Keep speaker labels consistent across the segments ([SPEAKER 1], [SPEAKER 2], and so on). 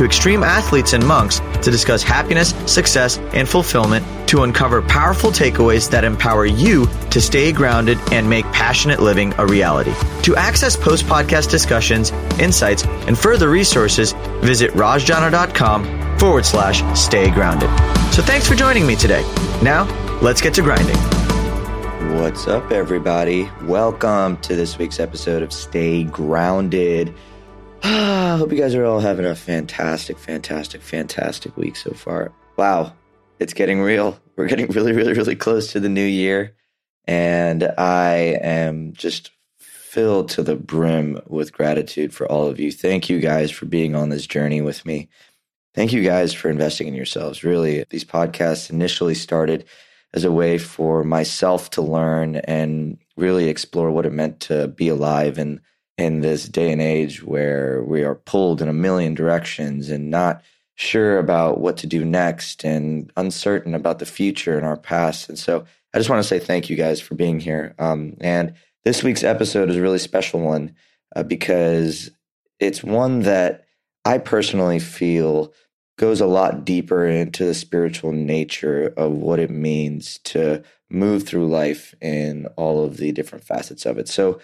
[SPEAKER 1] to extreme athletes and monks to discuss happiness, success, and fulfillment to uncover powerful takeaways that empower you to stay grounded and make passionate living a reality. To access post podcast discussions, insights, and further resources, visit rajjana.com forward slash stay grounded. So thanks for joining me today. Now, let's get to grinding. What's up, everybody? Welcome to this week's episode of Stay Grounded. I hope you guys are all having a fantastic, fantastic, fantastic week so far. Wow, it's getting real. We're getting really, really, really close to the new year. And I am just filled to the brim with gratitude for all of you. Thank you guys for being on this journey with me. Thank you guys for investing in yourselves. Really, these podcasts initially started as a way for myself to learn and really explore what it meant to be alive in in this day and age where we are pulled in a million directions and not sure about what to do next and uncertain about the future and our past. And so I just want to say thank you guys for being here. Um, and this week's episode is a really special one uh, because it's one that I personally feel goes a lot deeper into the spiritual nature of what it means to move through life in all of the different facets of it. So,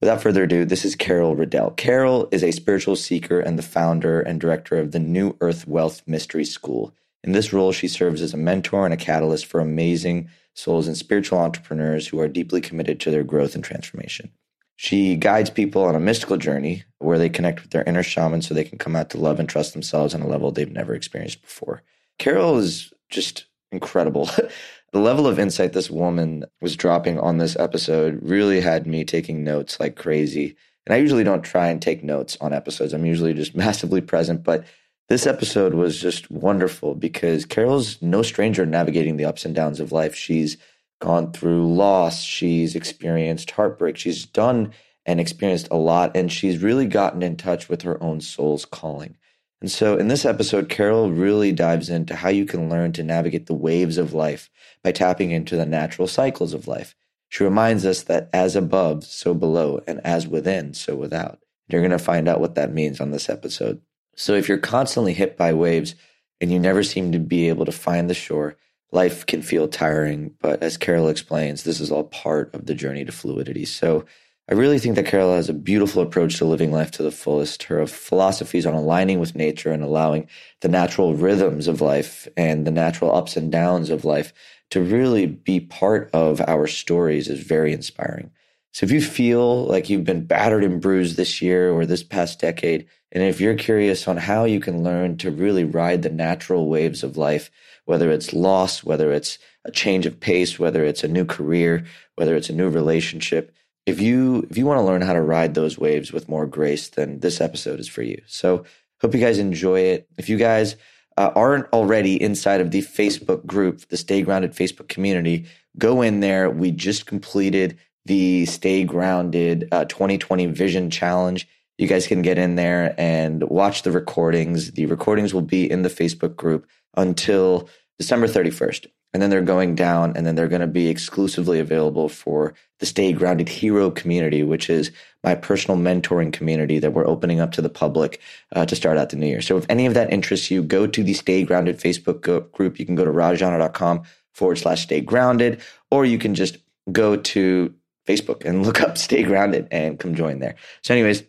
[SPEAKER 1] without further ado, this is Carol Rydell. Carol is a spiritual seeker and the founder and director of the New Earth Wealth Mystery School. In this role, she serves as a mentor and a catalyst for amazing souls and spiritual entrepreneurs who are deeply committed to their growth and transformation. She guides people on a mystical journey where they connect with their inner shaman so they can come out to love and trust themselves on a level they've never experienced before. Carol is just incredible. the level of insight this woman was dropping on this episode really had me taking notes like crazy. And I usually don't try and take notes on episodes. I'm usually just massively present, but this episode was just wonderful because Carol's no stranger navigating the ups and downs of life. She's gone through loss, she's experienced heartbreak, she's done and experienced a lot, and she's really gotten in touch with her own soul's calling. And so, in this episode, Carol really dives into how you can learn to navigate the waves of life by tapping into the natural cycles of life. She reminds us that as above, so below, and as within, so without. You're going to find out what that means on this episode. So, if you're constantly hit by waves and you never seem to be able to find the shore, life can feel tiring, but as Carol explains, this is all part of the journey to fluidity. So I really think that Carol has a beautiful approach to living life to the fullest. Her philosophies on aligning with nature and allowing the natural rhythms of life and the natural ups and downs of life to really be part of our stories is very inspiring. So if you feel like you've been battered and bruised this year or this past decade, and if you're curious on how you can learn to really ride the natural waves of life, whether it's loss, whether it's a change of pace, whether it's a new career, whether it's a new relationship, if you if you want to learn how to ride those waves with more grace, then this episode is for you. So hope you guys enjoy it. If you guys uh, aren't already inside of the Facebook group, the Stay Grounded Facebook community, go in there. We just completed the Stay Grounded uh, 2020 Vision Challenge. You guys can get in there and watch the recordings. The recordings will be in the Facebook group until December 31st. And then they're going down, and then they're going to be exclusively available for the Stay Grounded Hero community, which is my personal mentoring community that we're opening up to the public uh, to start out the new year. So if any of that interests you, go to the Stay Grounded Facebook group. You can go to rajjana.com forward slash stay grounded, or you can just go to Facebook and look up Stay Grounded and come join there. So, anyways,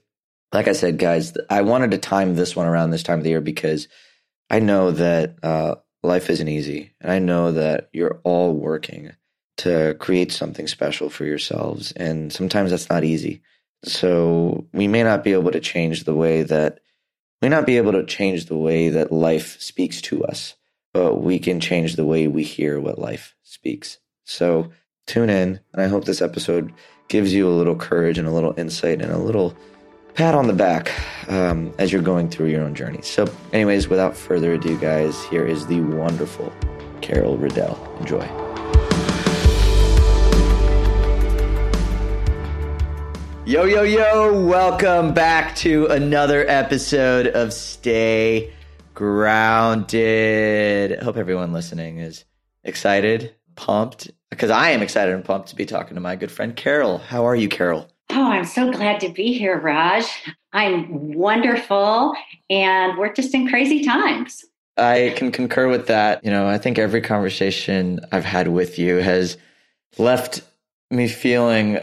[SPEAKER 1] like I said, guys, I wanted to time this one around this time of the year because I know that uh, life isn't easy. And I know that you're all working to create something special for yourselves. And sometimes that's not easy. So we may not be able to change the way that, we may not be able to change the way that life speaks to us, but we can change the way we hear what life speaks. So tune in. And I hope this episode gives you a little courage and a little insight and a little pat on the back um, as you're going through your own journey. So, anyways, without further ado, guys, here is the wonderful Carol Rydell. Enjoy. Yo, yo, yo, welcome back to another episode of Stay Grounded. Hope everyone listening is excited, pumped, because I am excited and pumped to be talking to my good friend Carol. How are you, Carol?
[SPEAKER 2] Oh, I'm so glad to be here, Raj. I'm wonderful, and we're just in crazy times.
[SPEAKER 1] I can concur with that. You know, I think every conversation I've had with you has left me feeling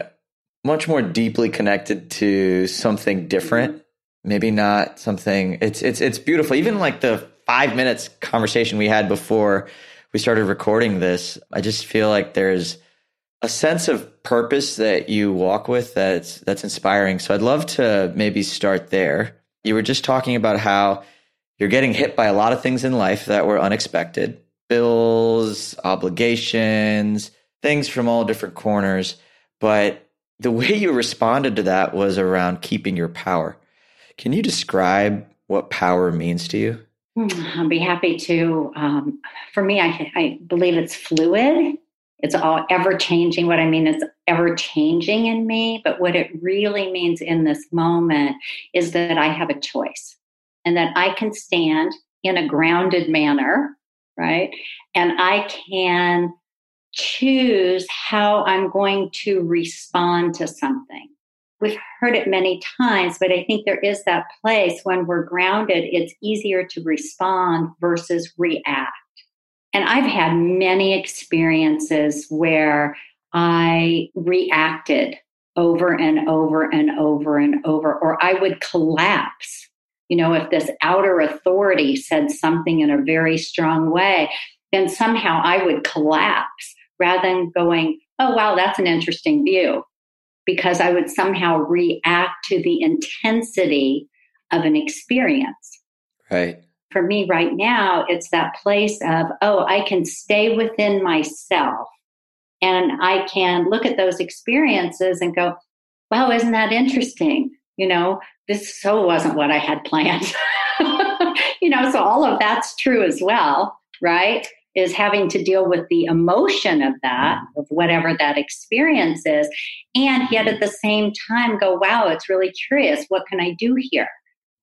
[SPEAKER 1] much more deeply connected to something different. Maybe not something. It's it's it's beautiful. Even like the five minutes conversation we had before we started recording this, I just feel like there's a sense of purpose that you walk with that's that's inspiring. So I'd love to maybe start there. You were just talking about how you're getting hit by a lot of things in life that were unexpected. Bills, obligations, things from all different corners, but the way you responded to that was around keeping your power. Can you describe what power means to you?
[SPEAKER 2] Hmm, I'll be happy to. Um, for me, I, I believe it's fluid. It's all ever changing. What I mean is ever changing in me. But what it really means in this moment is that I have a choice and that I can stand in a grounded manner, right? And I can choose how I'm going to respond to something. We've heard it many times, but I think there is that place when we're grounded, it's easier to respond versus react. And I've had many experiences where I reacted over and over and over and over, or I would collapse. You know, if this outer authority said something in a very strong way, then somehow I would collapse rather than going, oh, wow, that's an interesting view, because I would somehow react to the intensity of an experience.
[SPEAKER 1] Right.
[SPEAKER 2] For me right now, it's that place of, oh, I can stay within myself and I can look at those experiences and go, wow, isn't that interesting? You know, this so wasn't what I had planned. you know, so all of that's true as well, right? is having to deal with the emotion of that, of whatever that experience is, and yet at the same time go, wow, it's really curious. What can I do here?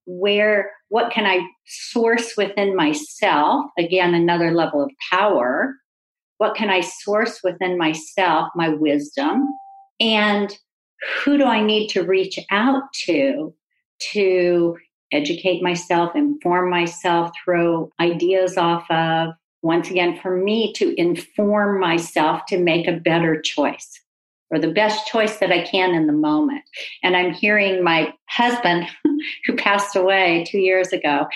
[SPEAKER 2] Where, what can I source within myself? Again, another level of power. What can I source within myself? My wisdom. And who do I need to reach out to to educate myself, inform myself, throw ideas off of, once again, for me to inform myself to make a better choice or the best choice that I can in the moment. And I'm hearing my husband, who passed away two years ago,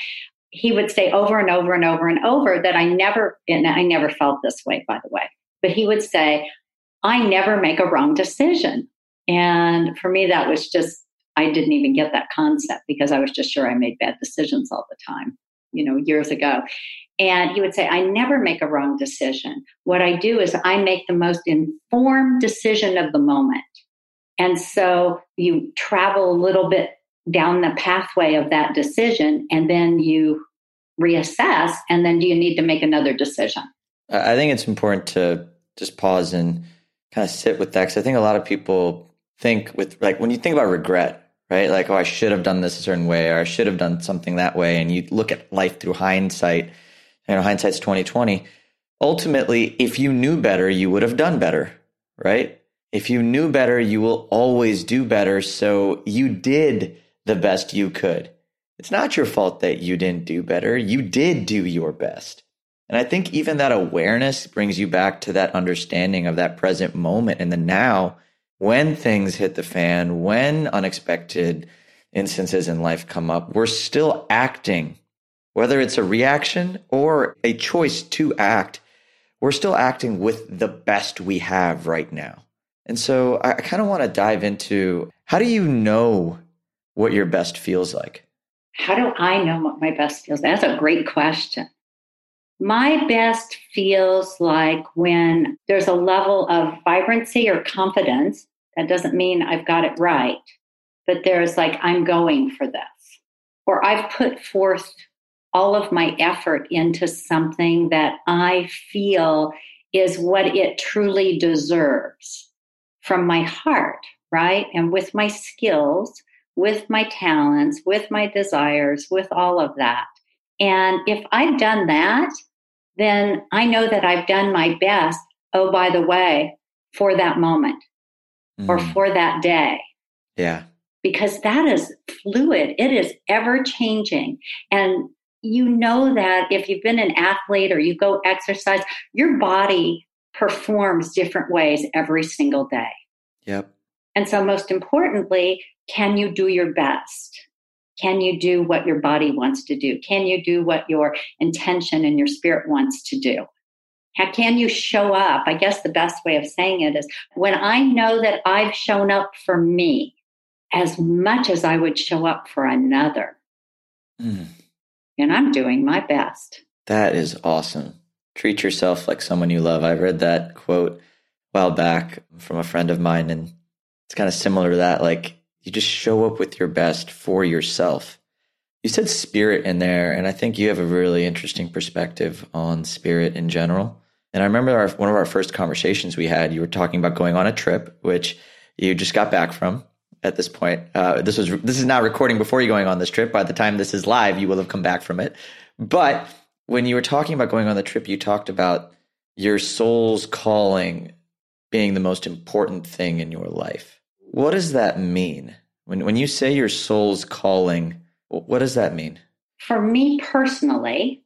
[SPEAKER 2] he would say over and over and over and over that I never, and I never felt this way, by the way, but he would say, I never make a wrong decision. And for me, that was just, I didn't even get that concept because I was just sure I made bad decisions all the time, you know, years ago. And he would say, I never make a wrong decision. What I do is I make the most informed decision of the moment. And so you travel a little bit down the pathway of that decision and then you reassess. And then do you need to make another decision?
[SPEAKER 1] I think it's important to just pause and kind of sit with that because I think a lot of people think with like when you think about regret, right? Like, oh, I should have done this a certain way or I should have done something that way. And you look at life through hindsight you know, hindsight's 2020. Ultimately, if you knew better, you would have done better, right? If you knew better, you will always do better. So you did the best you could. It's not your fault that you didn't do better. You did do your best. And I think even that awareness brings you back to that understanding of that present moment and the now when things hit the fan, when unexpected instances in life come up, we're still acting whether it's a reaction or a choice to act, we're still acting with the best we have right now. And so I kind of want to dive into how do you know what your best feels like?
[SPEAKER 2] How do I know what my best feels? That's a great question. My best feels like when there's a level of vibrancy or confidence. That doesn't mean I've got it right, but there's like, I'm going for this, or I've put forth all of my effort into something that I feel is what it truly deserves from my heart, right? And with my skills, with my talents, with my desires, with all of that. And if I've done that, then I know that I've done my best. Oh, by the way, for that moment mm. or for that day.
[SPEAKER 1] Yeah.
[SPEAKER 2] Because that is fluid, it is ever changing. And you know that if you've been an athlete or you go exercise, your body performs different ways every single day.
[SPEAKER 1] Yep.
[SPEAKER 2] And so, most importantly, can you do your best? Can you do what your body wants to do? Can you do what your intention and your spirit wants to do? How can you show up? I guess the best way of saying it is when I know that I've shown up for me as much as I would show up for another. Mm. And I'm doing my best.
[SPEAKER 1] That is awesome. Treat yourself like someone you love. I read that quote a while back from a friend of mine, and it's kind of similar to that. Like, you just show up with your best for yourself. You said spirit in there, and I think you have a really interesting perspective on spirit in general. And I remember our, one of our first conversations we had, you were talking about going on a trip, which you just got back from at this point. Uh, this was this is now recording before you going on this trip. By the time this is live, you will have come back from it. But when you were talking about going on the trip, you talked about your soul's calling being the most important thing in your life. What does that mean? When when you say your soul's calling, what does that mean?
[SPEAKER 2] For me personally,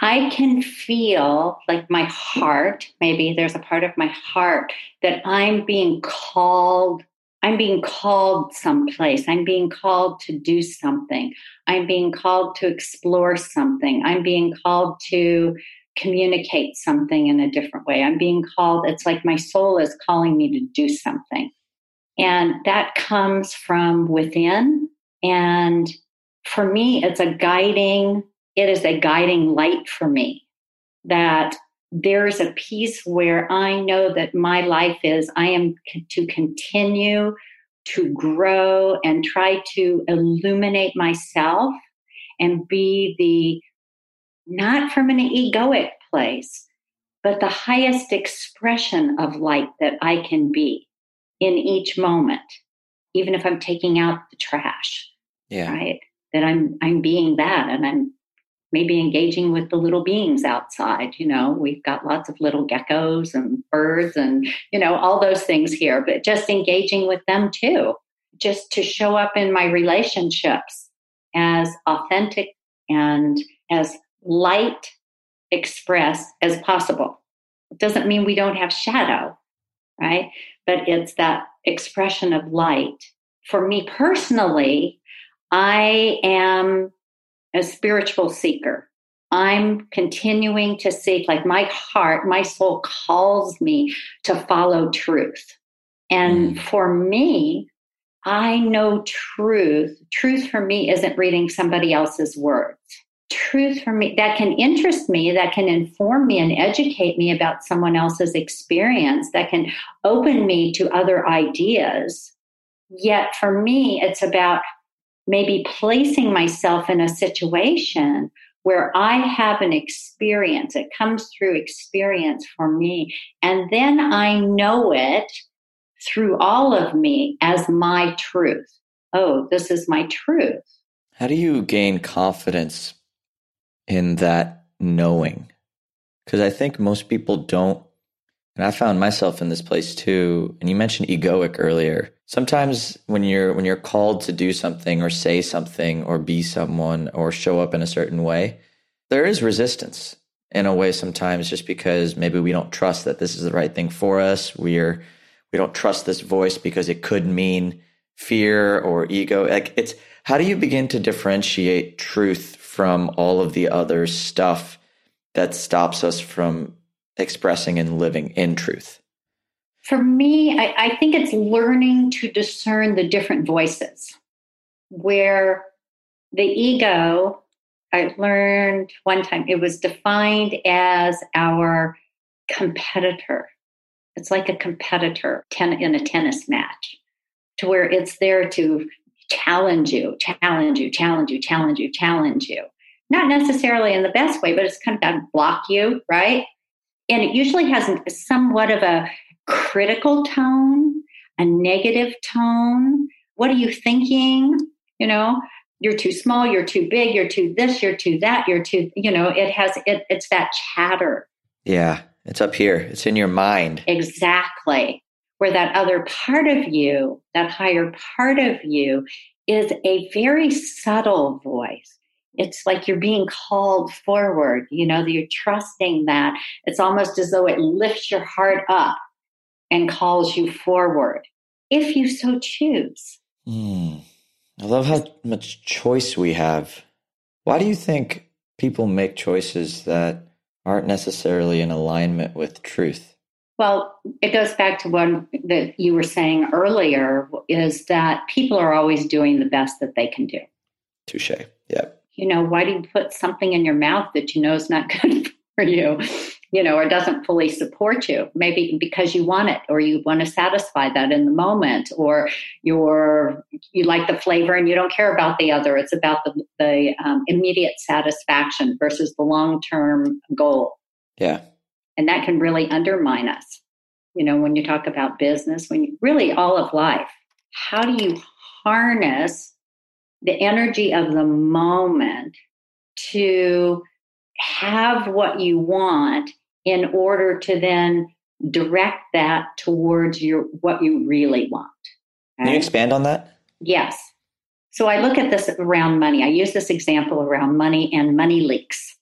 [SPEAKER 2] I can feel like my heart, maybe there's a part of my heart that I'm being called. I'm being called someplace. I'm being called to do something. I'm being called to explore something. I'm being called to communicate something in a different way. I'm being called, it's like my soul is calling me to do something. And that comes from within. And for me, it's a guiding it is a guiding light for me that there's a piece where I know that my life is, I am to continue to grow and try to illuminate myself and be the, not from an egoic place, but the highest expression of light that I can be in each moment, even if I'm taking out the trash.
[SPEAKER 1] Yeah.
[SPEAKER 2] Right. That I'm I'm being that and I'm maybe engaging with the little beings outside. You know, we've got lots of little geckos and birds and, you know, all those things here, but just engaging with them too, just to show up in my relationships as authentic and as light express as possible. It doesn't mean we don't have shadow, right? But it's that expression of light. For me personally, I am a spiritual seeker. I'm continuing to seek, like my heart, my soul calls me to follow truth. And mm. for me, I know truth. Truth for me isn't reading somebody else's words. Truth for me, that can interest me, that can inform me and educate me about someone else's experience, that can open me to other ideas. Yet for me, it's about maybe placing myself in a situation where I have an experience. It comes through experience for me. And then I know it through all of me as my truth. Oh, this is my truth.
[SPEAKER 1] How do you gain confidence in that knowing? Because I think most people don't and I found myself in this place too. And you mentioned egoic earlier. Sometimes when you're when you're called to do something or say something or be someone or show up in a certain way, there is resistance in a way sometimes just because maybe we don't trust that this is the right thing for us. We're we don't trust this voice because it could mean fear or ego. Like it's how do you begin to differentiate truth from all of the other stuff that stops us from expressing and living in truth?
[SPEAKER 2] For me, I, I think it's learning to discern the different voices where the ego, I learned one time, it was defined as our competitor. It's like a competitor ten, in a tennis match, to where it's there to challenge you, challenge you, challenge you, challenge you, challenge you. Not necessarily in the best way, but it's kind of got to block you, right? and it usually has somewhat of a critical tone, a negative tone. What are you thinking? You know, you're too small, you're too big, you're too this, you're too that, you're too, you know, it has, it, it's that chatter.
[SPEAKER 1] Yeah, it's up here, it's in your mind.
[SPEAKER 2] Exactly. Where that other part of you, that higher part of you, is a very subtle voice. It's like you're being called forward, you know, that you're trusting that. It's almost as though it lifts your heart up and calls you forward if you so choose.
[SPEAKER 1] Mm. I love how much choice we have. Why do you think people make choices that aren't necessarily in alignment with truth?
[SPEAKER 2] Well, it goes back to what that you were saying earlier is that people are always doing the best that they can do.
[SPEAKER 1] Touche. Yeah.
[SPEAKER 2] You know, why do you put something in your mouth that you know is not good for you? You know, or doesn't fully support you. Maybe because you want it or you want to satisfy that in the moment, or you're you like the flavor and you don't care about the other. It's about the the um, immediate satisfaction versus the long term goal.
[SPEAKER 1] Yeah
[SPEAKER 2] and that can really undermine us. You know, when you talk about business, when you really all of life, how do you harness the energy of the moment to have what you want in order to then direct that towards your what you really want.
[SPEAKER 1] Right? Can you expand on that?
[SPEAKER 2] Yes. So I look at this around money. I use this example around money and money leaks.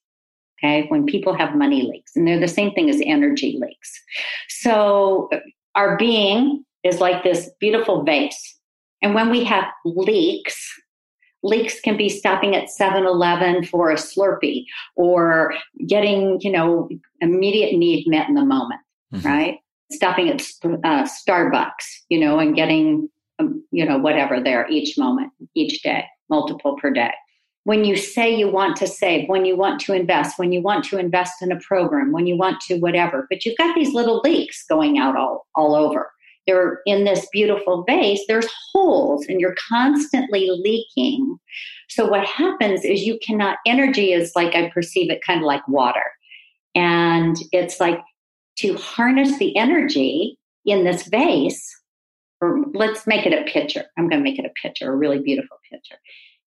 [SPEAKER 2] Okay, when people have money leaks, and they're the same thing as energy leaks. So our being is like this beautiful vase. And when we have leaks, leaks can be stopping at 7-Eleven for a Slurpee or getting, you know, immediate need met in the moment, mm-hmm. right? Stopping at uh, Starbucks, you know, and getting, um, you know, whatever there each moment, each day, multiple per day when you say you want to save, when you want to invest, when you want to invest in a program, when you want to whatever, but you've got these little leaks going out all, all over. They're in this beautiful vase, there's holes and you're constantly leaking. So what happens is you cannot, energy is like I perceive it kind of like water. And it's like to harness the energy in this vase, or let's make it a picture. I'm going to make it a picture, a really beautiful picture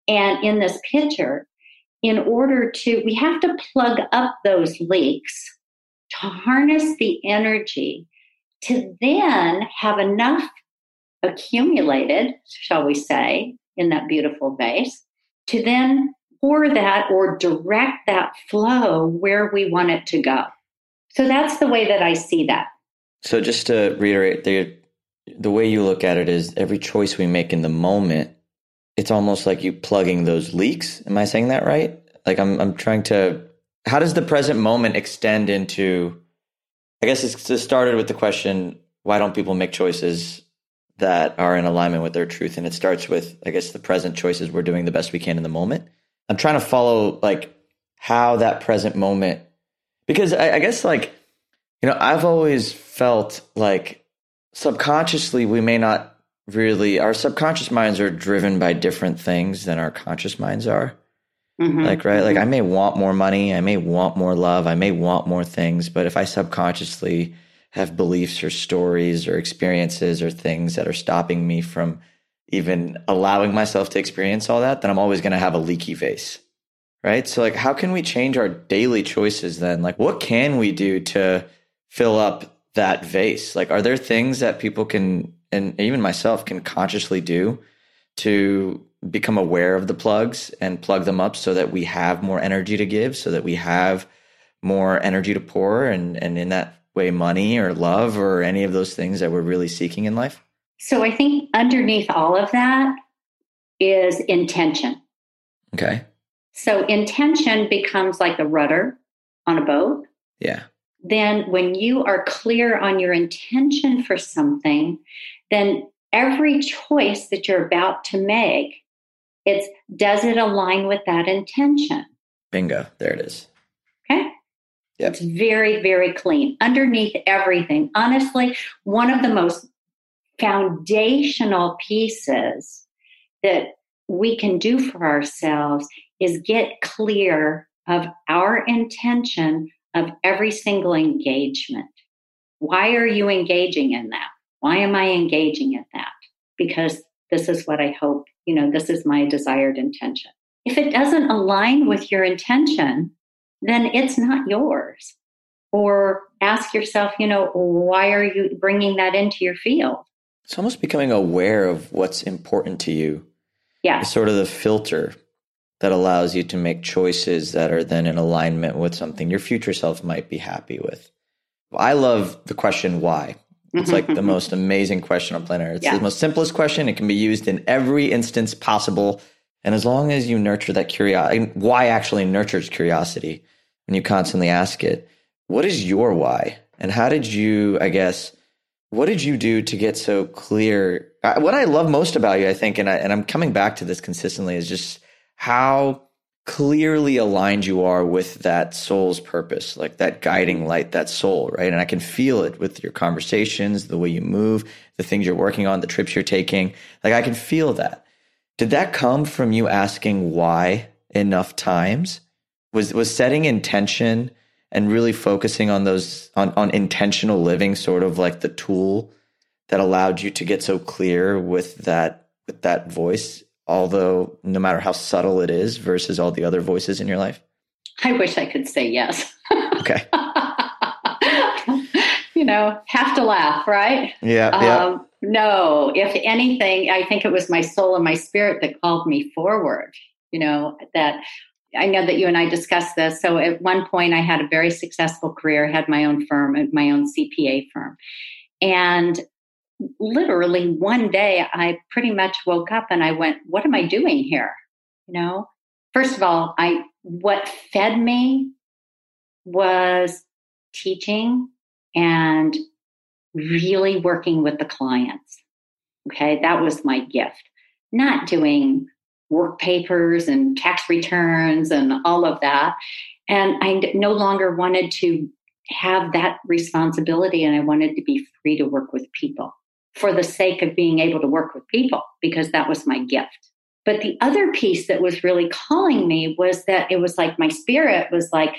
[SPEAKER 2] and in this picture, in order to, we have to plug up those leaks to harness the energy to then have enough accumulated, shall we say, in that beautiful vase to then pour that or direct that flow where we want it to go. So that's the way that I see that.
[SPEAKER 1] So just to reiterate, the the way you look at it is every choice we make in the moment it's almost like you plugging those leaks. Am I saying that right? Like I'm I'm trying to how does the present moment extend into I guess it's, it started with the question why don't people make choices that are in alignment with their truth and it starts with I guess the present choices we're doing the best we can in the moment. I'm trying to follow like how that present moment because I, I guess like you know I've always felt like subconsciously we may not really our subconscious minds are driven by different things than our conscious minds are. Mm-hmm. Like, right? Like, I may want more money. I may want more love. I may want more things. But if I subconsciously have beliefs or stories or experiences or things that are stopping me from even allowing myself to experience all that, then I'm always going to have a leaky vase. Right. So, like, how can we change our daily choices then? Like, what can we do to fill up that vase? Like, are there things that people can and even myself can consciously do to become aware of the plugs and plug them up so that we have more energy to give, so that we have more energy to pour, and, and in that way, money or love or any of those things that we're really seeking in life?
[SPEAKER 2] So I think underneath all of that is intention.
[SPEAKER 1] Okay.
[SPEAKER 2] So intention becomes like a rudder on a boat.
[SPEAKER 1] Yeah.
[SPEAKER 2] Then when you are clear on your intention for something, then every choice that you're about to make, it's does it align with that intention?
[SPEAKER 1] Bingo. There it is.
[SPEAKER 2] Okay. Yep. It's very, very clean. Underneath everything, honestly, one of the most foundational pieces that we can do for ourselves is get clear of our intention of every single engagement. Why are you engaging in that? Why am I engaging in that? Because this is what I hope, you know, this is my desired intention. If it doesn't align with your intention, then it's not yours. Or ask yourself, you know, why are you bringing that into your field?
[SPEAKER 1] It's almost becoming aware of what's important to you.
[SPEAKER 2] Yeah.
[SPEAKER 1] It's sort of the filter that allows you to make choices that are then in alignment with something your future self might be happy with. I love the question why. It's like the most amazing question on planet Earth. It's yeah. the most simplest question. It can be used in every instance possible. And as long as you nurture that curiosity, why actually nurtures curiosity when you constantly ask it, what is your why? And how did you, I guess, what did you do to get so clear? What I love most about you, I think, and, I, and I'm coming back to this consistently, is just how clearly aligned you are with that soul's purpose, like that guiding light, that soul, right? And I can feel it with your conversations, the way you move, the things you're working on, the trips you're taking. Like I can feel that. Did that come from you asking why enough times? Was was setting intention and really focusing on those on, on intentional living sort of like the tool that allowed you to get so clear with that with that voice although no matter how subtle it is versus all the other voices in your life?
[SPEAKER 2] I wish I could say yes.
[SPEAKER 1] Okay.
[SPEAKER 2] you know, have to laugh, right?
[SPEAKER 1] Yeah. Um, yeah.
[SPEAKER 2] No, if anything, I think it was my soul and my spirit that called me forward. You know, that I know that you and I discussed this. So at one point, I had a very successful career, had my own firm, my own CPA firm. And literally one day I pretty much woke up and I went, what am I doing here? You know, first of all, I what fed me was teaching and really working with the clients. Okay, that was my gift. Not doing work papers and tax returns and all of that. And I no longer wanted to have that responsibility and I wanted to be free to work with people for the sake of being able to work with people because that was my gift. But the other piece that was really calling me was that it was like my spirit was like,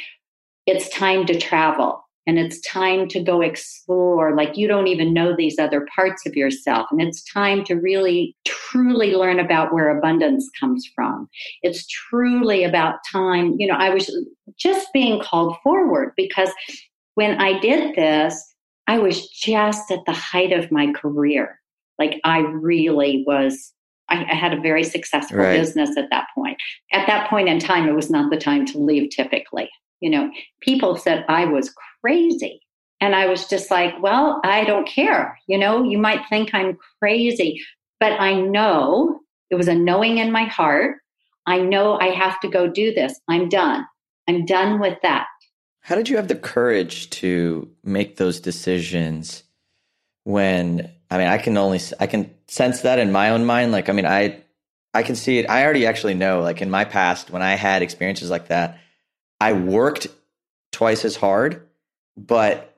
[SPEAKER 2] it's time to travel and it's time to go explore. Like you don't even know these other parts of yourself. And it's time to really, truly learn about where abundance comes from. It's truly about time. You know, I was just being called forward because when I did this, I was just at the height of my career. Like I really was, I, I had a very successful right. business at that point. At that point in time, it was not the time to leave typically. You know, people said I was crazy. And I was just like, well, I don't care. You know, you might think I'm crazy, but I know it was a knowing in my heart. I know I have to go do this. I'm done. I'm done with that.
[SPEAKER 1] How did you have the courage to make those decisions when I mean I can only I can sense that in my own mind like I mean I I can see it I already actually know like in my past when I had experiences like that I worked twice as hard but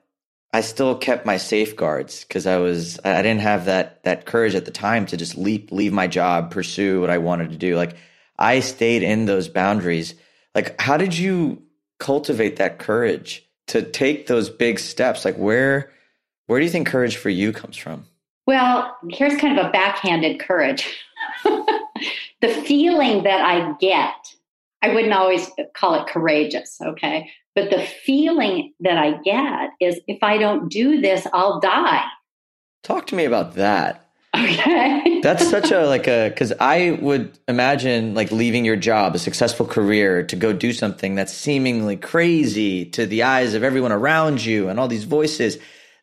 [SPEAKER 1] I still kept my safeguards because I was I didn't have that that courage at the time to just leap leave my job pursue what I wanted to do. Like I stayed in those boundaries. Like how did you cultivate that courage to take those big steps? Like where where do you think courage for you comes from?
[SPEAKER 2] Well, here's kind of a backhanded courage. the feeling that I get, I wouldn't always call it courageous, okay? But the feeling that I get is if I don't do this, I'll die.
[SPEAKER 1] Talk to me about that.
[SPEAKER 2] Okay.
[SPEAKER 1] That's such a like a because I would imagine like leaving your job, a successful career, to go do something that's seemingly crazy to the eyes of everyone around you and all these voices.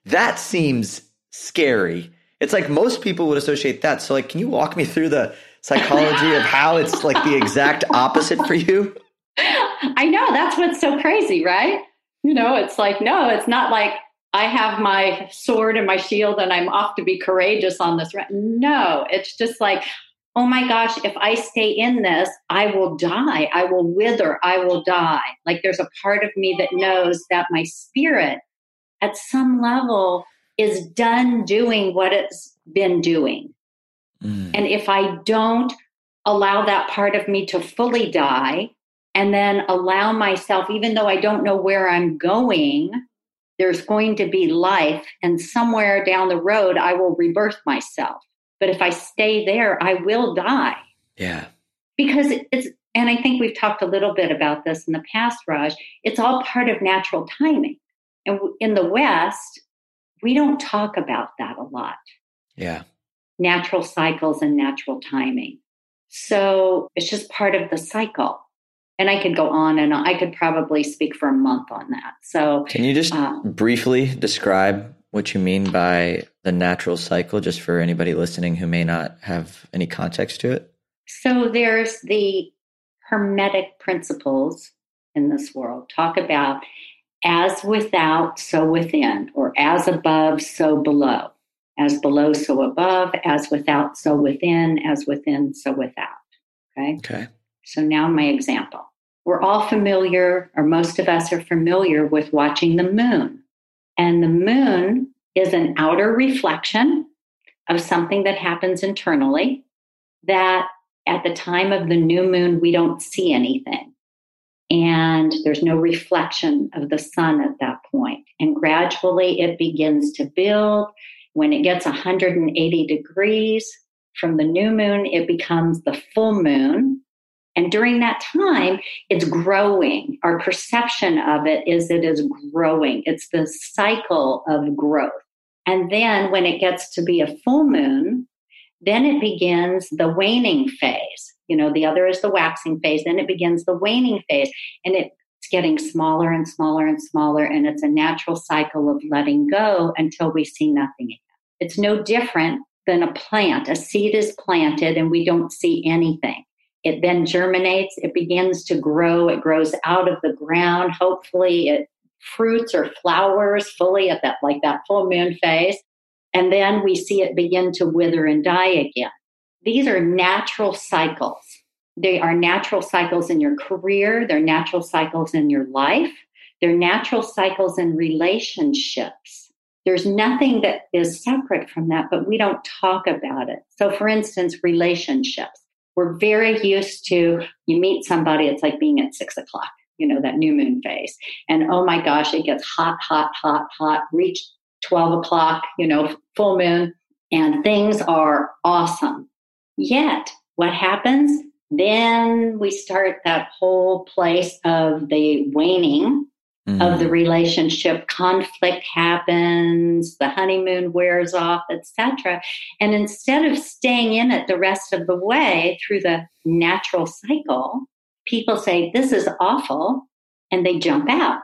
[SPEAKER 1] That seems scary. It's like most people would associate that. So like, can you walk me through the psychology of how it's like the exact opposite for you?
[SPEAKER 2] I know that's what's so crazy, right? You know, it's like no, it's not like I have my sword and my shield and I'm off to be courageous on this. No, it's just like, oh my gosh, if I stay in this, I will die. I will wither. I will die. Like there's a part of me that knows that my spirit at some level is done doing what it's been doing. Mm. And if I don't allow that part of me to fully die and then allow myself, even though I don't know where I'm going, there's going to be life, and somewhere down the road, I will rebirth myself. But if I stay there, I will die.
[SPEAKER 1] Yeah.
[SPEAKER 2] Because it's, and I think we've talked a little bit about this in the past, Raj, it's all part of natural timing. And in the West, we don't talk about that a lot.
[SPEAKER 1] Yeah.
[SPEAKER 2] Natural cycles and natural timing. So it's just part of the cycle. And I could go on and on. I could probably speak for a month on that. So,
[SPEAKER 1] can you just uh, briefly describe what you mean by the natural cycle, just for anybody listening who may not have any context to it?
[SPEAKER 2] So, there's the hermetic principles in this world talk about as without, so within, or as above, so below. As below, so above, as without, so within, as within, so without. Okay.
[SPEAKER 1] Okay.
[SPEAKER 2] So now my example. We're all familiar, or most of us are familiar with watching the moon. And the moon is an outer reflection of something that happens internally that at the time of the new moon, we don't see anything and there's no reflection of the sun at that point. And gradually it begins to build. When it gets 180 degrees from the new moon, it becomes the full moon. And during that time, it's growing. Our perception of it is it is growing. It's the cycle of growth. And then when it gets to be a full moon, then it begins the waning phase. You know the other is the waxing phase. Then it begins the waning phase. And it's getting smaller and smaller and smaller. And it's a natural cycle of letting go until we see nothing again. It's no different than a plant. A seed is planted and we don't see anything it then germinates it begins to grow it grows out of the ground hopefully it fruits or flowers fully at that like that full moon phase and then we see it begin to wither and die again these are natural cycles. They are natural cycles in your career, they're natural cycles in your life, they're natural cycles in relationships. There's nothing that is separate from that, but we don't talk about it. So, for instance, relationships. We're very used to you meet somebody, it's like being at six o'clock, you know, that new moon phase. And oh my gosh, it gets hot, hot, hot, hot, reach 12 o'clock, you know, full moon, and things are awesome. Yet, what happens? Then we start that whole place of the waning mm. of the mm. relationship. Conflict happens, the honeymoon wears off, etc. And instead of staying in it the rest of the way through the natural cycle, people say, This is awful, and they jump out.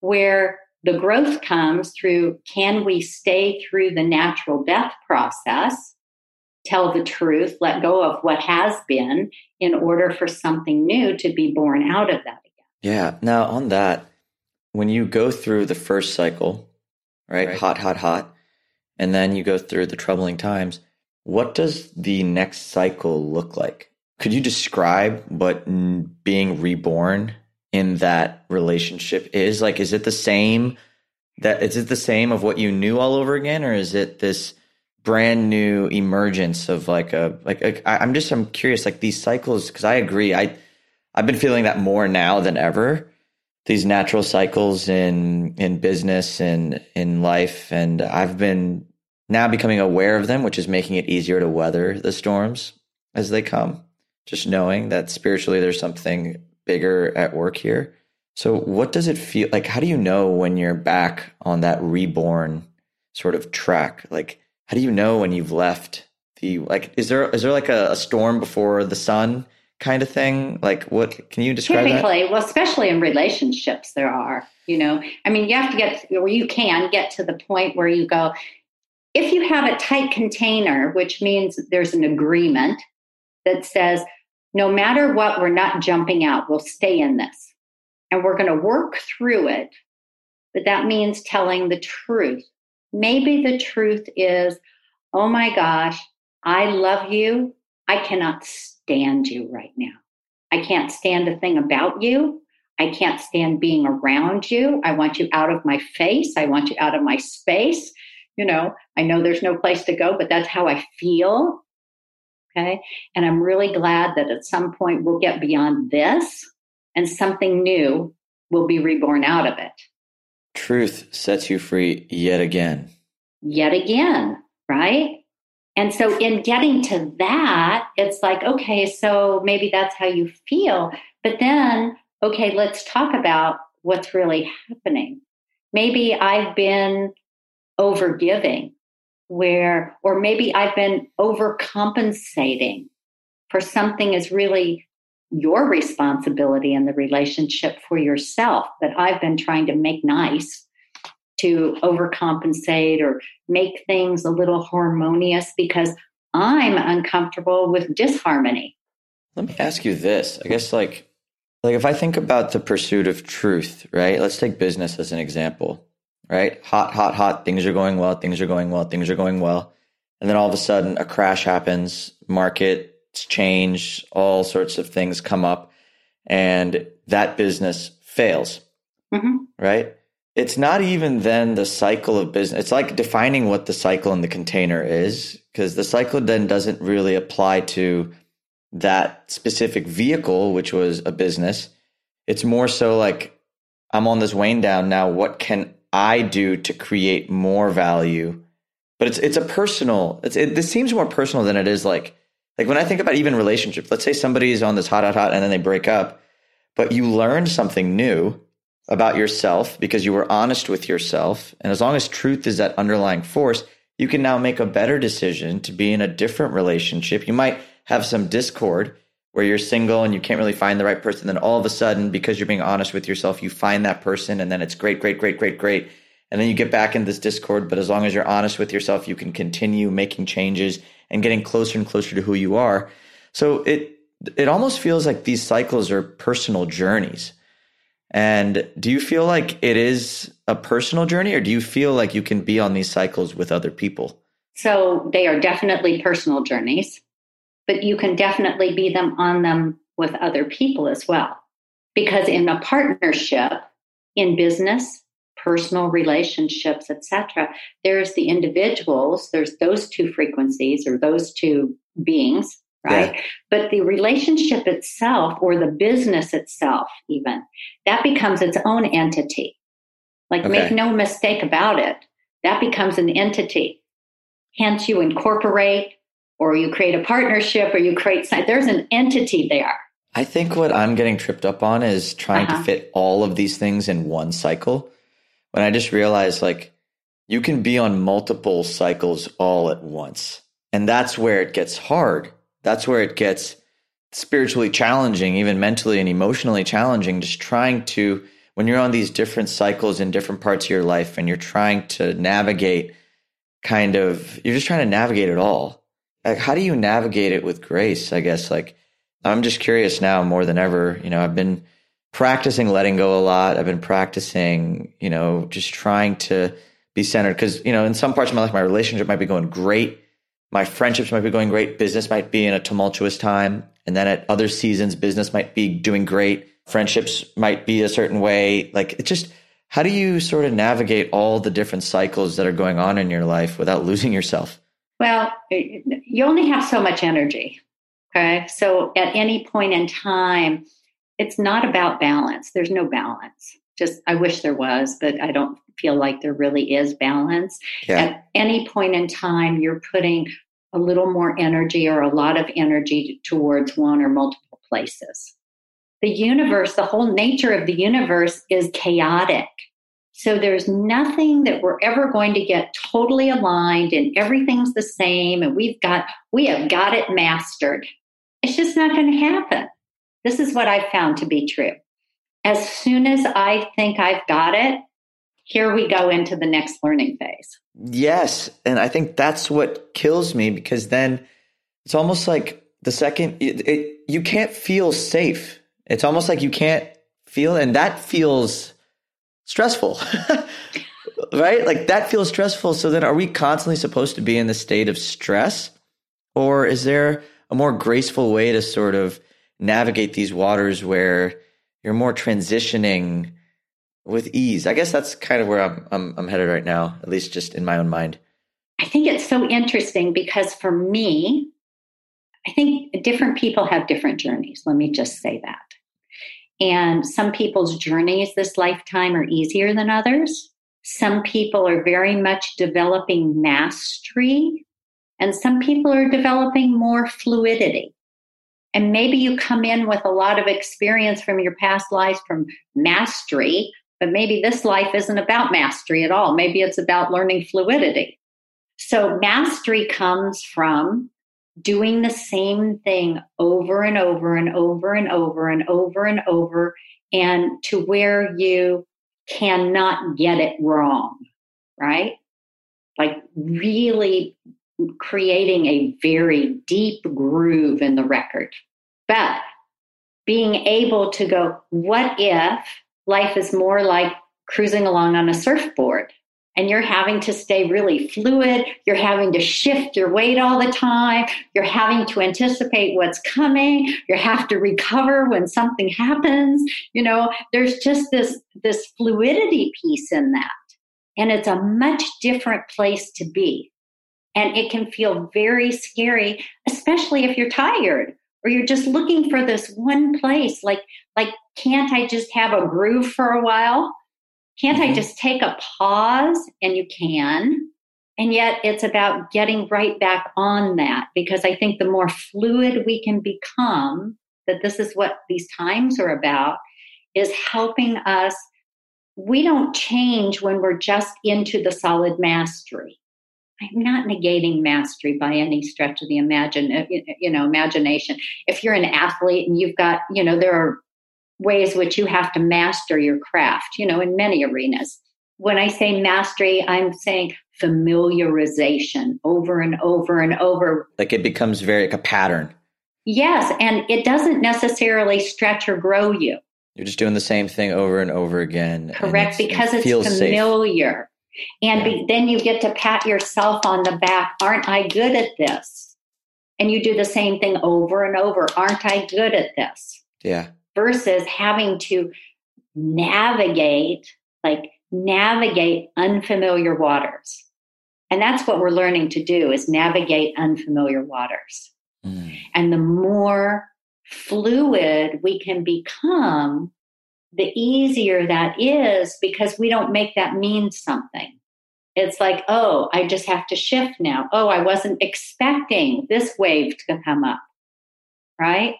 [SPEAKER 2] Where the growth comes through can we stay through the natural death process tell the truth, let go of what has been in order for something new to be born out of that again.
[SPEAKER 1] Yeah. Now, on that, when you go through the first cycle, right, right. hot, hot, hot, and then you go through the troubling times, what does the next cycle look like? Could you describe what being reborn in that relationship is? Like, is it the same? That is it the same of what you knew all over again, or is it this? brand new emergence of like a like, like I'm just I'm curious like these cycles because I agree I I've been feeling that more now than ever these natural cycles in in business and in life. And I've been now becoming aware of them which is making it easier to weather the storms as they come. Just knowing that spiritually there's something bigger at work here. So what does it feel like how do you know when you're back on that reborn sort of track? Like how do you know when you've left the like is there is there like a, a storm before the sun kind of thing like what can you describe
[SPEAKER 2] typically
[SPEAKER 1] that?
[SPEAKER 2] well especially in relationships there are you know i mean you have to get where you can get to the point where you go if you have a tight container which means there's an agreement that says no matter what we're not jumping out we'll stay in this and we're going to work through it but that means telling the truth Maybe the truth is, oh my gosh, I love you. I cannot stand you right now. I can't stand a thing about you. I can't stand being around you. I want you out of my face. I want you out of my space. You know, I know there's no place to go, but that's how I feel. Okay. And I'm really glad that at some point we'll get beyond this and something new will be reborn out of it.
[SPEAKER 1] truth sets you free yet again.
[SPEAKER 2] Yet again, right? And so, in getting to that, it's like, okay, so maybe that's how you feel. But then, okay, let's talk about what's really happening. Maybe I've been overgiving, where, or maybe I've been overcompensating for something is really your responsibility in the relationship for yourself that I've been trying to make nice to overcompensate or make things a little harmonious because I'm uncomfortable with disharmony.
[SPEAKER 1] Let me ask you this. I guess like like if I think about the pursuit of truth, right? Let's take business as an example, right? Hot, hot, hot, things are going well, things are going well, things are going well. And then all of a sudden a crash happens, markets change, all sorts of things come up, and that business fails. Mm-hmm. Right? It's not even then the cycle of business. It's like defining what the cycle in the container is, because the cycle then doesn't really apply to that specific vehicle, which was a business. It's more so like, I'm on this wane down now. What can I do to create more value? But it's it's a personal. It's it, this seems more personal than it is like like when I think about even relationships. Let's say somebody is on this hot hot hot and then they break up, but you learned something new about yourself because you were honest with yourself. And as long as truth is that underlying force, you can now make a better decision to be in a different relationship. You might have some discord where you're single and you can't really find the right person. Then all of a sudden, because you're being honest with yourself, you find that person and then it's great, great, great, great, great. And then you get back in this discord. But as long as you're honest with yourself, you can continue making changes and getting closer and closer to who you are. So it, it almost feels like these cycles are personal journeys and do you feel like it is a personal journey or do you feel like you can be on these cycles with other people?
[SPEAKER 2] So they are definitely personal journeys, but you can definitely be them on them with other people as well. Because in a partnership, in business, personal relationships, etc., there's the individuals, there's those two frequencies or those two beings right? Yeah. But the relationship itself or the business itself, even, that becomes its own entity. Like, okay. make no mistake about it, that becomes an entity. Hence, you incorporate or you create a partnership or you create, there's an entity there.
[SPEAKER 1] I think what I'm getting tripped up on is trying uh-huh. to fit all of these things in one cycle. When I just realized, like, you can be on multiple cycles all at once. And that's where it gets hard that's where it gets spiritually challenging, even mentally and emotionally challenging, just trying to, when you're on these different cycles in different parts of your life and you're trying to navigate kind of, you're just trying to navigate it all. Like, how do you navigate it with grace? I guess, like, I'm just curious now more than ever. You know, I've been practicing letting go a lot. I've been practicing, you know, just trying to be centered because, you know, in some parts of my life, my relationship might be going great my friendships might be going great. Business might be in a tumultuous time. And then at other seasons, business might be doing great. Friendships might be a certain way. Like it just, how do you sort of navigate all the different cycles that are going on in your life without losing yourself?
[SPEAKER 2] Well, you only have so much energy. Okay. So at any point in time, it's not about balance. There's no balance. Just, I wish there was, but I don't feel like there really is balance. Yeah. At any point in time, you're putting a little more energy or a lot of energy towards one or multiple places. The universe, the whole nature of the universe is chaotic. So there's nothing that we're ever going to get totally aligned and everything's the same and we've got we have got it mastered. It's just not going to happen. This is what I've found to be true. As soon as I think I've got it, here we go into the next learning phase.
[SPEAKER 1] Yes. And I think that's what kills me because then it's almost like the second it, it, you can't feel safe. It's almost like you can't feel, and that feels stressful, right? Like that feels stressful. So then are we constantly supposed to be in the state of stress? Or is there a more graceful way to sort of navigate these waters where you're more transitioning with ease. I guess that's kind of where I'm, I'm, I'm headed right now, at least just in my own mind.
[SPEAKER 2] I think it's so interesting because for me, I think different people have different journeys. Let me just say that. And some people's journeys this lifetime are easier than others. Some people are very much developing mastery, and some people are developing more fluidity. And maybe you come in with a lot of experience from your past lives from mastery, but maybe this life isn't about mastery at all. Maybe it's about learning fluidity. So, mastery comes from doing the same thing over and over and over and over and over and over, and to where you cannot get it wrong, right? Like really creating a very deep groove in the record. But being able to go, what if life is more like cruising along on a surfboard? and you're having to stay really fluid. You're having to shift your weight all the time. You're having to anticipate what's coming. You have to recover when something happens. You know, there's just this, this fluidity piece in that. And it's a much different place to be. And it can feel very scary, especially if you're tired or you're just looking for this one place. Like, like, can't I just have a groove for a while? Can't mm-hmm. I just take a pause? And you can. And yet it's about getting right back on that because I think the more fluid we can become, that this is what these times are about, is helping us. We don't change when we're just into the solid mastery. I'm not negating mastery by any stretch of the imagine, uh, you know, imagination. If you're an athlete and you've got, you know, there are ways which you have to master your craft, you know, in many arenas. When I say mastery, I'm saying familiarization over and over and over.
[SPEAKER 1] Like it becomes very like a pattern.
[SPEAKER 2] Yes, and it doesn't necessarily stretch or grow you.
[SPEAKER 1] You're just doing the same thing over and over again.
[SPEAKER 2] Correct, it's, because it it's familiar. Safe. And be, then you get to pat yourself on the back. Aren't I good at this? And you do the same thing over and over. Aren't I good at this?
[SPEAKER 1] Yeah
[SPEAKER 2] versus having to navigate, like navigate unfamiliar waters. And that's what we're learning to do is navigate unfamiliar waters. Mm. And the more fluid we can become, the easier that is because we don't make that mean something. It's like, oh, I just have to shift now. Oh, I wasn't expecting this wave to come up. Right?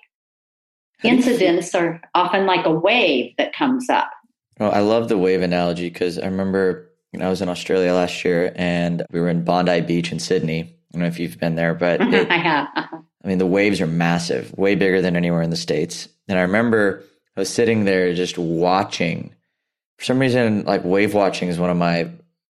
[SPEAKER 2] incidents are often like a wave that comes up.
[SPEAKER 1] Well, I love the wave analogy because I remember you know, I was in Australia last year and we were in Bondi Beach in Sydney. I don't know if you've been there, but it,
[SPEAKER 2] I have.
[SPEAKER 1] I mean, the waves are massive, way bigger than anywhere in the States. And I remember I was sitting there just watching. For some reason, like wave watching is one of my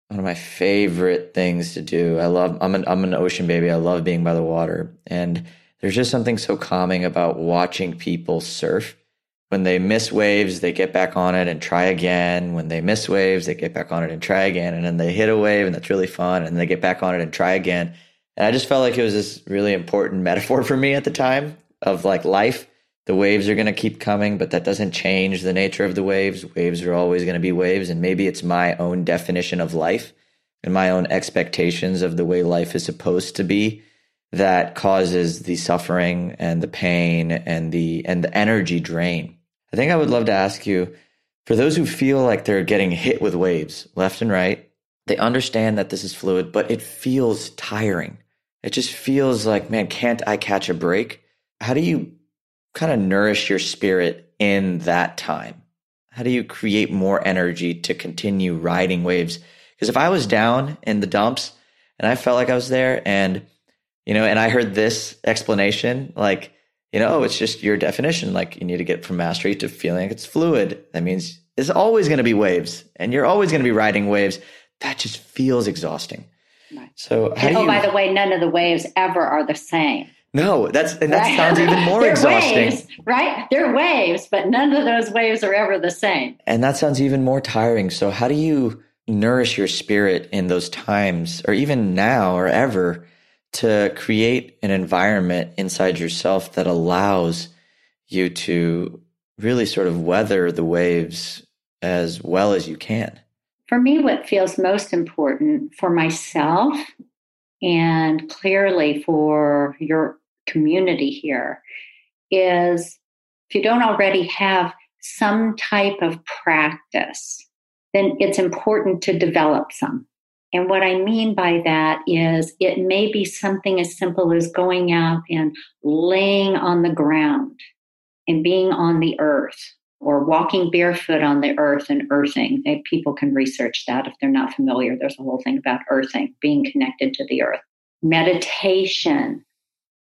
[SPEAKER 1] one of my favorite things to do. I love I'm an I'm an ocean baby. I love being by the water. And there's just something so calming about watching people surf. When they miss waves, they get back on it and try again. When they miss waves, they get back on it and try again. And then they hit a wave and that's really fun. And they get back on it and try again. And I just felt like it was this really important metaphor for me at the time of like life. The waves are going to keep coming, but that doesn't change the nature of the waves. Waves are always going to be waves. And maybe it's my own definition of life and my own expectations of the way life is supposed to be that causes the suffering and the pain and the and the energy drain. I think I would love to ask you for those who feel like they're getting hit with waves left and right, they understand that this is fluid, but it feels tiring. It just feels like, man, can't I catch a break? How do you kind of nourish your spirit in that time? How do you create more energy to continue riding waves? Because if I was down in the dumps and I felt like I was there and you know, and I heard this explanation like, you know, oh, it's just your definition. Like you need to get from mastery to feeling like it's fluid. That means it's always going to be waves and you're always going to be riding waves. That just feels exhausting. Right. So,
[SPEAKER 2] oh, you, by the way, none of the waves ever are the same.
[SPEAKER 1] No, that's and that right? sounds even more exhausting.
[SPEAKER 2] Waves, right? They're waves, but none of those waves are ever the same.
[SPEAKER 1] And that sounds even more tiring. So how do you nourish your spirit in those times or even now or ever to create an environment inside yourself that allows you to really sort of weather the waves as well as you can?
[SPEAKER 2] For me, what feels most important for myself and clearly for your community here is if you don't already have some type of practice, then it's important to develop some. And what I mean by that is it may be something as simple as going out and laying on the ground and being on the earth or walking barefoot on the earth and earthing. People can research that if they're not familiar. There's a whole thing about earthing, being connected to the earth. Meditation,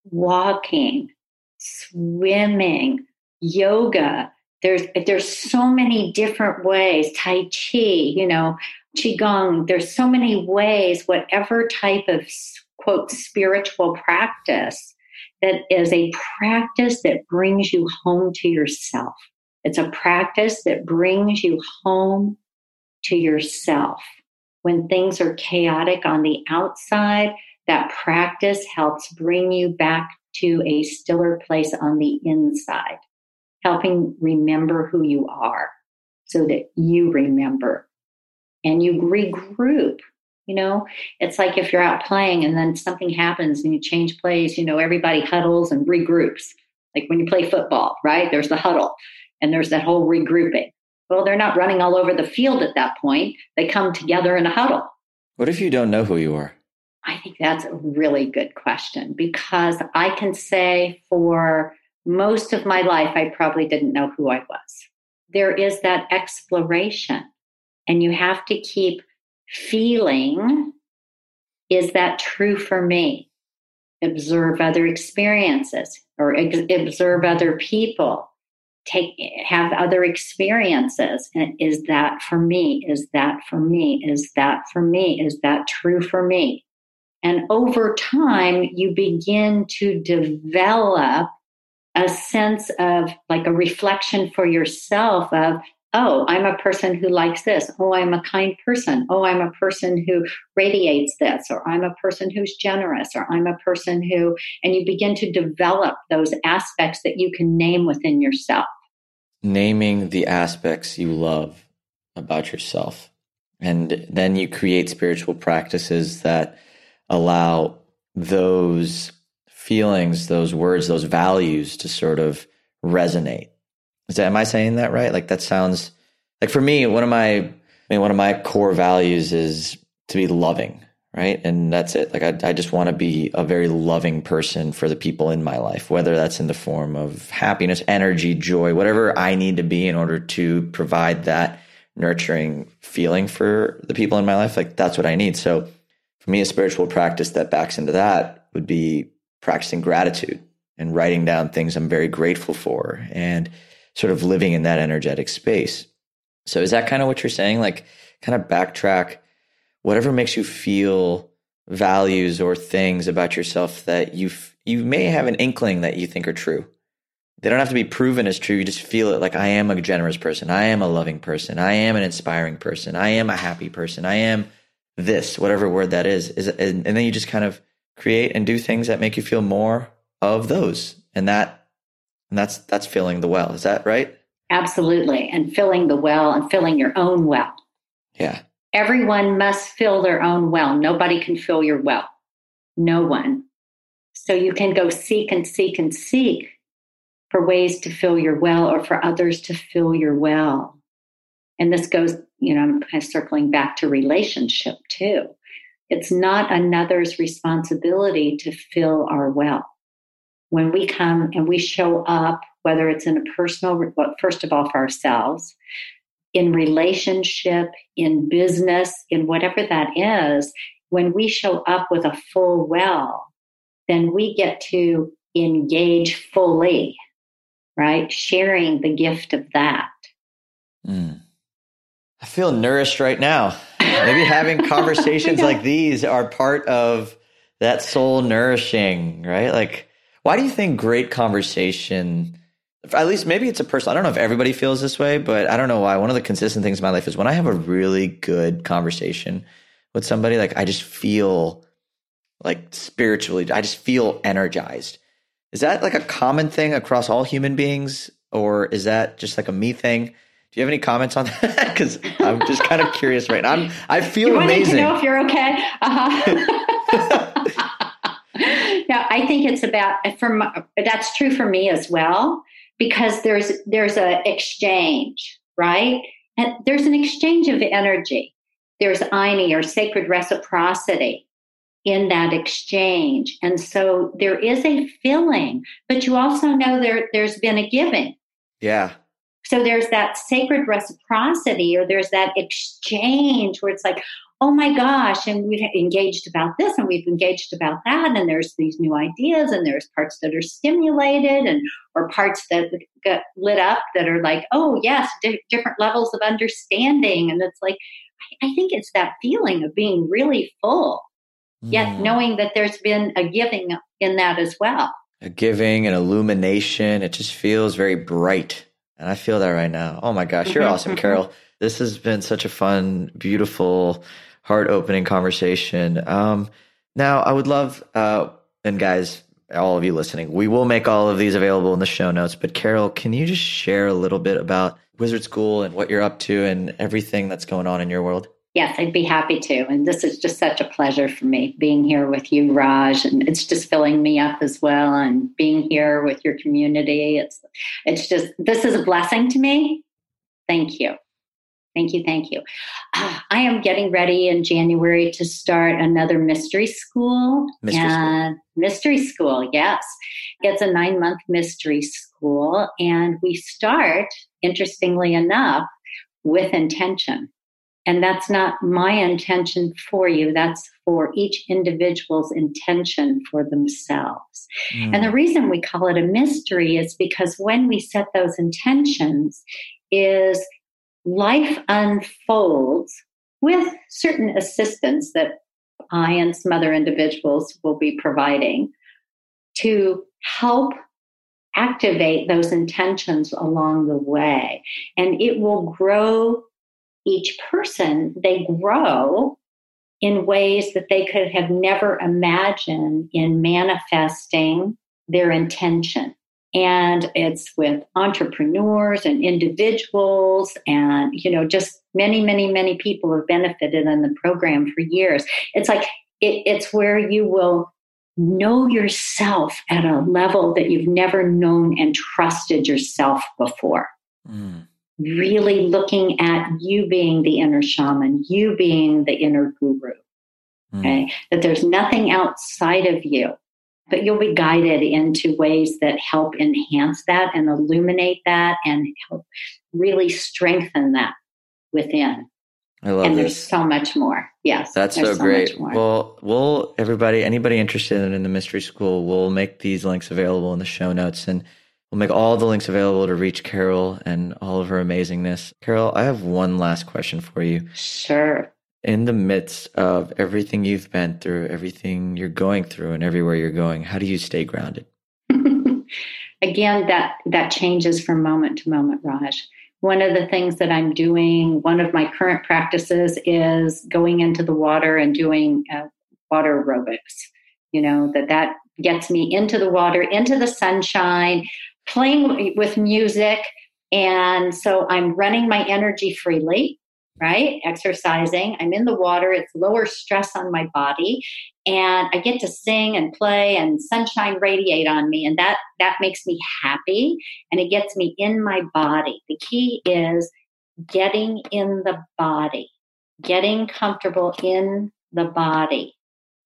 [SPEAKER 2] walking, swimming, yoga. There's there's so many different ways. Tai Chi, you know, Qigong. There's so many ways, whatever type of quote spiritual practice that is a practice that brings you home to yourself. It's a practice that brings you home to yourself. When things are chaotic on the outside, that practice helps bring you back to a stiller place on the inside, helping remember who you are so that you remember and you regroup. You know, it's like if you're out playing and then something happens and you change plays, you know, everybody huddles and regroups. Like when you play football, right? There's the huddle and there's that whole regrouping. Well, they're not running all over the field at that point. They come together in a huddle.
[SPEAKER 1] What if you don't know who you are?
[SPEAKER 2] I think that's a really good question because I can say for most of my life, I probably didn't know who I was. There is that exploration, and you have to keep feeling is that true for me? Observe other experiences or ex- observe other people. Take have other experiences. And is that for me? Is that for me? Is that for me? Is that true for me? And over time, you begin to develop a sense of like a reflection for yourself of, oh, I'm a person who likes this. Oh, I'm a kind person. Oh, I'm a person who radiates this. Or I'm a person who's generous. Or I'm a person who, and you begin to develop those aspects that you can name within yourself.
[SPEAKER 1] Naming the aspects you love about yourself. And then you create spiritual practices that allow those feelings, those words, those values to sort of resonate. Is that, am I saying that right? Like that sounds like for me, one of my, I mean, one of my core values is to be loving, right? And that's it. Like I, I just want to be a very loving person for the people in my life, whether that's in the form of happiness, energy, joy, whatever I need to be in order to provide that nurturing feeling for the people in my life. Like that's what I need. So for me, a spiritual practice that backs into that would be practicing gratitude and writing down things I'm very grateful for and sort of living in that energetic space. So is that kind of what you're saying? Like kind of backtrack whatever makes you feel values or things about yourself that you you may have an inkling that you think are true. They don't have to be proven as true. You just feel it like I am a generous person. I am a loving person. I am an inspiring person. I am a happy person. I am this, whatever word that is, is and, and then you just kind of create and do things that make you feel more of those. And that and that's that's filling the well. Is that right?
[SPEAKER 2] Absolutely. And filling the well and filling your own well.
[SPEAKER 1] Yeah.
[SPEAKER 2] Everyone must fill their own well. Nobody can fill your well. No one. So you can go seek and seek and seek for ways to fill your well or for others to fill your well. And this goes you know, I'm kind of circling back to relationship too. It's not another's responsibility to fill our well. When we come and we show up, whether it's in a personal, first of all, for ourselves, in relationship, in business, in whatever that is, when we show up with a full well, then we get to engage fully, right? Sharing the gift of that.
[SPEAKER 1] Mm. I feel nourished right now. Maybe having conversations like these are part of that soul nourishing, right? Like, why do you think great conversation, at least maybe it's a personal, I don't know if everybody feels this way, but I don't know why. One of the consistent things in my life is when I have a really good conversation with somebody, like I just feel like spiritually, I just feel energized. Is that like a common thing across all human beings? Or is that just like a me thing? Do you have any comments on that? Because I'm just kind of curious right now. I'm, I feel
[SPEAKER 2] you
[SPEAKER 1] amazing.
[SPEAKER 2] to know if you're okay. Uh-huh. yeah, I think it's about from that's true for me as well. because there's there's a exchange, right? And there's an exchange of energy. There's ayni or sacred reciprocity in that exchange. And so there is a filling, but you also know there there's been a giving.
[SPEAKER 1] Yeah.
[SPEAKER 2] So there's that sacred reciprocity or there's that exchange where it's like, oh my gosh, and we've engaged about this and we've engaged about that, and there's these new ideas, and there's parts that are stimulated, and or parts that get lit up that are like, oh yes, di- different levels of understanding, and it's like, I, I, think it's that feeling of being really full, mm. yet knowing that there's been a giving in that as well.
[SPEAKER 1] A giving, an illumination. It just feels very bright. And I feel that right now. Oh my gosh, you're awesome, Carol. This has been such a fun, beautiful heart opening conversation. Um, now, I would love, uh, and guys, all of you listening, we will make all of these available in the show notes. But Carol, can you just share a little bit about Wizard School and what you're up to and everything that's going on in your world?
[SPEAKER 2] Yes, I'd be happy to. And this is just such a pleasure for me being here with you, Raj, and it's just filling me up as well. And being here with your community, it's it's just this is a blessing to me. Thank you. Thank you. Thank you. Uh, I am getting ready in January to start another mystery school.
[SPEAKER 1] Mystery school.
[SPEAKER 2] Mystery school, yes. It's a nine month mystery school. And we start, interestingly enough, with intention. And that's not my intention for you. That's for each individual's intention for themselves. Mm. And the reason we call it a mystery is because when we set those intentions is life unfolds with certain assistance that I and some other individuals will be providing to help activate those intentions along the way. And it will grow each person, they grow in ways that they could have never imagined in manifesting their intention. And it's with entrepreneurs and individuals and you know just many many many people have benefited in the program for years. It's like it, it's where you will know yourself at a level that you've never known and trusted yourself before. Mm. Really looking at you being the inner shaman you being the inner guru mm. okay that there's nothing outside of you but you'll be guided into ways that help enhance that and illuminate that and help really strengthen that within.
[SPEAKER 1] I love it.
[SPEAKER 2] and
[SPEAKER 1] this.
[SPEAKER 2] there's so much more. Yes.
[SPEAKER 1] That's so, so great. Well, we'll, everybody, anybody interested in the mystery school, we'll make these links available in the show notes and we'll make all the links available to reach Carol and all of her amazingness. Carol, I have one last question for you.
[SPEAKER 2] Sure
[SPEAKER 1] in the midst of everything you've been through, everything you're going through, and everywhere you're going, how do you stay grounded?
[SPEAKER 2] Again, that that changes from moment to moment, Raj. One of the things that I'm doing, one of my current practices is going into the water and doing uh, water aerobics. You know that that gets me into the water, into the sunshine, playing with music, and so I'm running my energy freely right? Exercising. I'm in the water. It's lower stress on my body. And I get to sing and play and sunshine radiate on me. And that, that makes me happy and it gets me in my body. The key is getting in the body, getting comfortable in the body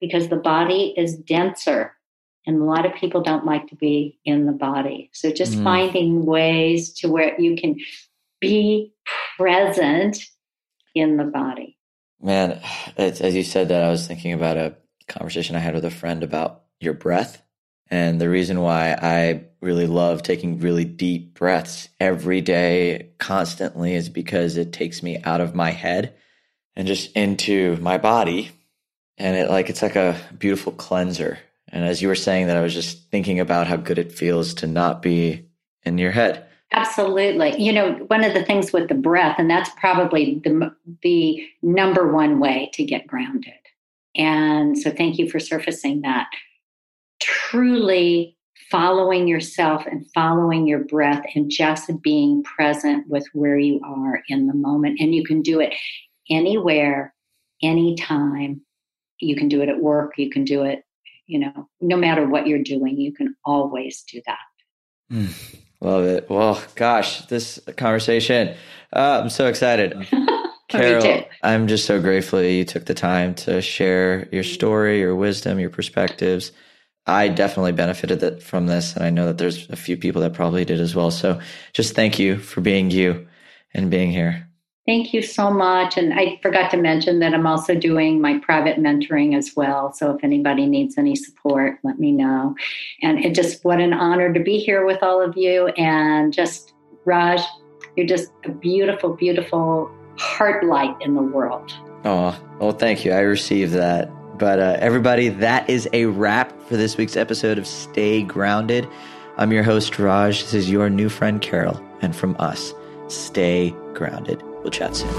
[SPEAKER 2] because the body is denser and a lot of people don't like to be in the body. So just mm. finding ways to where you can be present in the body.
[SPEAKER 1] Man, as you said that, I was thinking about a conversation I had with a friend about your breath. And the reason why I really love taking really deep breaths every day, constantly, is because it takes me out of my head and just into my body. And it like it's like a beautiful cleanser. And as you were saying that, I was just thinking about how good it feels to not be in your head.
[SPEAKER 2] Absolutely. You know, one of the things with the breath, and that's probably the, the number one way to get grounded. And so thank you for surfacing that. Truly following yourself and following your breath and just being present with where you are in the moment. And you can do it anywhere, anytime. You can do it at work. You can do it, you know, no matter what you're doing, you can always do that.
[SPEAKER 1] Mm. Love it. Well, gosh, this conversation. Uh, I'm so excited. Carol, I'm just so grateful you took the time to share your story, your wisdom, your perspectives. I definitely benefited from this, and I know that there's a few people that probably did as well. So just thank you for being you and being here.
[SPEAKER 2] Thank you so much. And I forgot to mention that I'm also doing my private mentoring as well. So if anybody needs any support, let me know. And it just what an honor to be here with all of you. And just Raj, you're just a beautiful, beautiful heart light in the world.
[SPEAKER 1] Oh, well, thank you. I received that. But uh, everybody, that is a wrap for this week's episode of Stay Grounded. I'm your host, Raj. This is your new friend, Carol. And from us, stay grounded. We'll chat soon.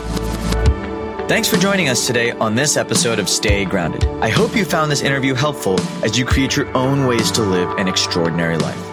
[SPEAKER 1] Thanks for joining us today on this episode of Stay Grounded. I hope you found this interview helpful as you create your own ways to live an extraordinary life.